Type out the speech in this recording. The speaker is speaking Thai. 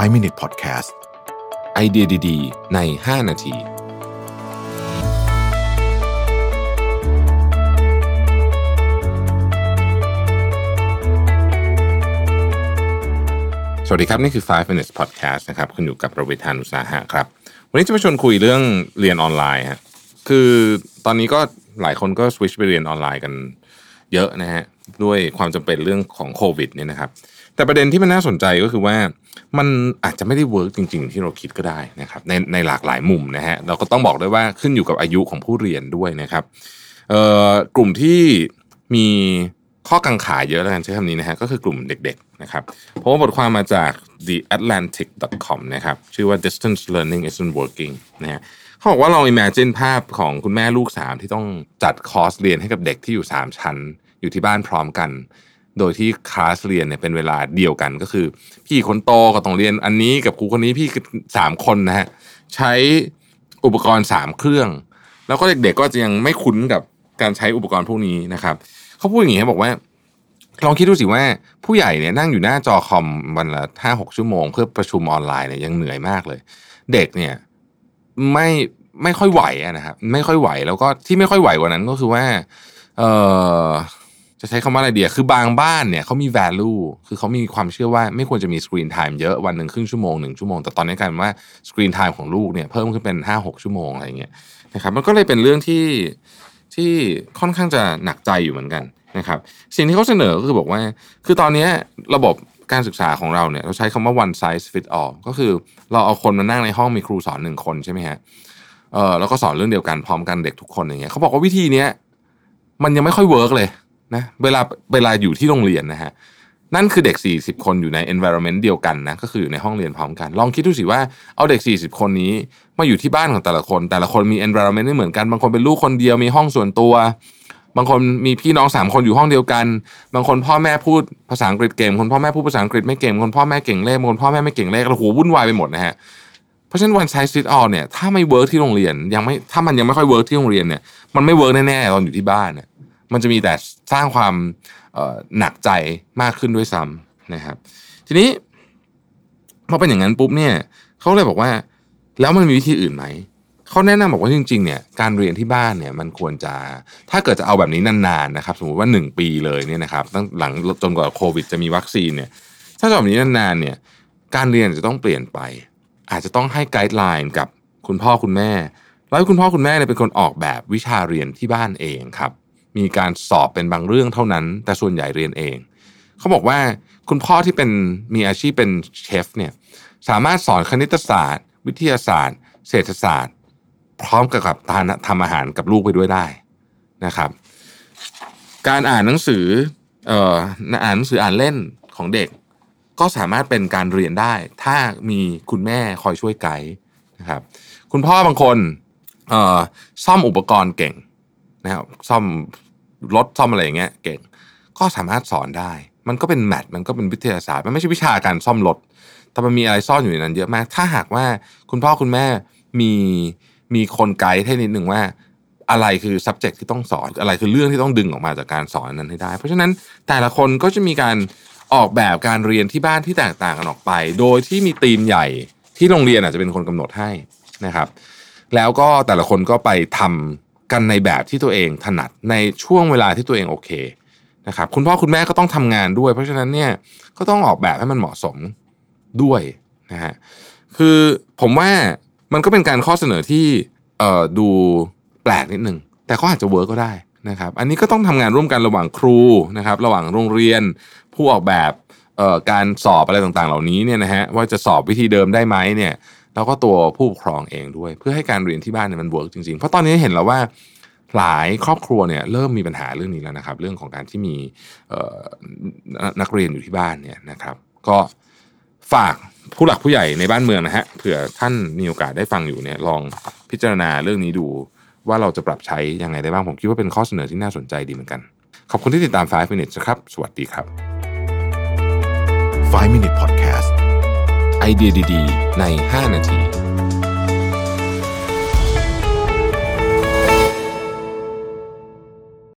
5 Minute Podcast ไอเดียดีๆ ใน 5 นาที สวัสดีครับ นี่คือ 5 Minute podcast นะครับ คุณอยู่กับประวิทานุสาหะครับ วันนี้จะมาชวนคุยเรื่องเรียนออนไลน์ฮะคือตอนนี้ก็หลายคนก็สวิชไปเรียนออนไลน์กัน เยอะนะฮะด้วยความจำเป็นเรื่องของโควิดเนี่ยนะครับ แต่ประเด็นที่มันน่าสนใจก็คือว่ามันอาจจะไม่ได้เวิร์กจริง ๆ ที่เราคิดก็ได้นะครับในในหลากหลายมุมนะฮะเราก็ต้องบอกด้วยว่าขึ้นอยู่กับอายุของผู้เรียนด้วยนะครับเอ่อกลุ่มที่มีข้อกังขาเยอะแล้วกันใช้คำนี้นะฮะก็คือกลุ่มเด็กๆนะครับเพราะว่าบทความมาจาก the atlantic.com นะครับชื่อว่า distance learning isn't working นะฮะเขาบอกว่าลอง imagine ภาพของคุณแม่ลูกสามที่ต้องจัดคอร์สเรียนให้กับเด็กที่อยู่ 3 ชั้น อยู่ที่บ้านพร้อมกัน โดยที่คลาสเรียนเนี่ยเป็นเวลาเดียวกันก็คือ พี่คนโตก็ต้องเรียนอันนี้กับครูคนนี้พี่สามคนนะฮะใช้อุปกรณ์สามเครื่อง แล้วก็เด็กๆก็จะยังไม่คุ้นกับการใช้อุปกรณ์พวกนี้นะครับเขาพูดอย่างนี้บอกว่าลองคิดดูสิว่าผู้ใหญ่เนี่ยนั่งอยู่หน้าจอคอมวันละห้าหกชั่วโมงเพื่อประชุมออนไลน์เนี่ยยังเหนื่อยมากเลย เด็กเนี่ยไม่ไม่ค่อยไหวอะนะครับไม่ค่อยไหว แล้วก็ที่ไม่ค่อยไหวกว่านั้นก็คือว่า เออ จะใช้คำว่าอะไรเดียคือบางบ้านเนี่ยเขามี value คือเขามีความเชื่อว่าไม่ควรจะมี screen time เยอะวันหนึ่งครึ่งชั่วโมงหนึ่งชั่วโมง แต่ตอนนี้กลายเป็นว่า screen time ของลูกเนี่ยเพิ่มขึ้นเป็นห้าหกชั่วโมงอะไรเงี้ยนะครับมันก็เลยเป็นเรื่องที่ที่ค่อนข้างจะหนักใจอยู่เหมือนกันนะครับสิ่งที่เขาเสนอก็คือบอกว่า คือตอนนี้ระบบการศึกษาของเราเนี่ยเราใช้คำว่า one size fit all ก็คือเราเอาคนมานั่งในห้องมีครูสอนหนึ่งคนใช่ไหมฮะเออแล้วก็สอนเรื่องเดียวกันพร้อมกันเด็กทุกคนอย่างเงี้ยเขาบอกว่าวิธีเนี้ยมันยังไม่ค่อย work เลย นะเวลาเวลาอยู่ที่โรงเรียนนะฮะนั่นคือเด็ก 40 คนอยู่ใน environment เดียวกันนะก็คืออยู่ในห้องเรียนพร้อมกัน ลองคิดดูสิว่าเอาเด็ก 40 คนนี้มาอยู่ที่บ้านของแต่ละคน แต่ละคนมี environment ไม่เหมือนกัน บางคนเป็นลูกคนเดียวมีห้องส่วนตัว บางคนมีพี่น้องสามคนอยู่ห้องเดียวกัน บางคนพ่อแม่พูดภาษาอังกฤษเก่งคนพ่อแม่พูดภาษาอังกฤษไม่เก่งคนพ่อแม่เก่งเลขคนพ่อแม่ไม่เก่งเลขแล้วโหวุ่นวายไปหมดนะฮะเพราะฉะนั้น one size fit all เนี่ยถ้าไม่ work ที่โรงเรียนยังไม่ถ้ามันยังไม่ค่อย work ที่โรงเรียนเนี่ยมันไม่ work แน่ๆตอนอยู่ที่บ้านเนี่ย มันจะมีแต่สร้างความหนักใจมากขึ้นด้วยซ้ำนะครับ ทีนี้พอเป็นอย่างนั้นปุ๊บเนี่ยเขาเลยบอกว่า แล้วมันมีวิธีอื่นไหมเขาแนะนำบอกว่าจริงๆเนี่ยการเรียนที่บ้านเนี่ยมันควรจะถ้าเกิดจะเอาแบบนี้นานๆนะครับ สมมติว่า 1 ปีเลยเนี่ยนะครับตั้งหลังจนกว่าโควิดจะมีวัคซีนเนี่ยถ้าจะแบบนี้นานๆเนี่ยการเรียนจะต้องเปลี่ยนไป อาจจะต้องให้ไกด์ไลน์กับคุณพ่อคุณแม่ แล้วคุณพ่อคุณแม่เนี่ยเป็นคนออกแบบวิชาเรียนที่บ้านเองครับ มีการสอบเป็นบางเรื่องเท่านั้น แต่ส่วนใหญ่เรียนเอง เขาบอกว่าคุณพ่อที่เป็นมีอาชีพเป็นเชฟเนี่ยสามารถสอนคณิตศาสตร์ วิทยาศาสตร์ เศรษฐศาสตร์ พร้อมกับทานทำอาหารกับลูกไปด้วยได้นะครับ การอ่านหนังสือเอ่ออ่านหนังสืออ่านเล่นของเด็ก ก็สามารถเป็นการเรียนได้ ถ้ามีคุณแม่คอยช่วยไกด์นะครับ คุณพ่อ บางคนเอ่อซ่อมอุปกรณ์เก่ง นะครับซ่อมรถซ่อมอะไรอย่างเงี้ยเก่งก็สามารถสอนได้ มันก็เป็นแมทมันก็เป็นวิทยาศาสตร์มันไม่ใช่วิชาการซ่อมรถแต่มันมีอะไรซ่อนอยู่ในนั้นเยอะมาก ถ้าหากว่าคุณพ่อคุณแม่มีมีคนไกด์ให้นิดหนึ่งว่า อะไรคือ subject ที่ต้องสอน อะไรคือเรื่องที่ต้องดึงออกมาจากการสอนนั้นให้ได้ เพราะฉะนั้นแต่ละคนก็จะมีการออกแบบการเรียนที่บ้านที่แตกต่างกันออกไป โดยที่มีธีมใหญ่ที่โรงเรียนอาจจะเป็นคนกำหนดให้นะครับ แล้วก็แต่ละคนก็ไปทำ กันในแบบที่ตัวเองถนัดในช่วงเวลาที่ตัวเองโอเคนะครับคุณพ่อคุณแม่ก็ต้องทำงานด้วย เพราะฉะนั้นเนี่ยก็ต้องออกแบบให้มันเหมาะสมด้วยนะฮะคือผมว่ามันก็เป็นการข้อเสนอที่เอ่อดูแปลกนิดนึงแต่ก็อาจจะเวิร์กก็ได้นะครับ อันนี้ก็ต้องทำงานร่วมกันระหว่างครูนะครับ ระหว่างโรงเรียน ผู้ออกแบบเอ่อการสอบอะไรต่างๆ เหล่านี้เนี่ยนะฮะว่าจะสอบวิธีเดิมได้ไหมเนี่ย แล้วก็ตัวผู้ปกครองเองด้วย เพื่อให้การเรียนที่บ้านเนี่ยมัน work จริงๆ เพราะตอนนี้เห็นแล้วว่าหลายครอบครัวเนี่ยเริ่มมีปัญหาเรื่องนี้แล้วนะครับ เรื่องของการที่มีนักเรียนอยู่ที่บ้านเนี่ยนะครับ ก็ฝากผู้หลักผู้ใหญ่ในบ้านเมืองนะฮะเผื่อท่านมีโอกาสได้ฟังอยู่เนี่ยลองพิจารณาเรื่องนี้ดูว่าเราจะปรับใช้ยังไงได้บ้าง ผมคิดว่าเป็นข้อเสนอที่น่าสนใจดีเหมือนกัน ขอบคุณที่ติดตาม 5 minutes ครับ สวัสดีครับ 5 Minute Podcast ไอเดียดีๆ ใน 5 นาที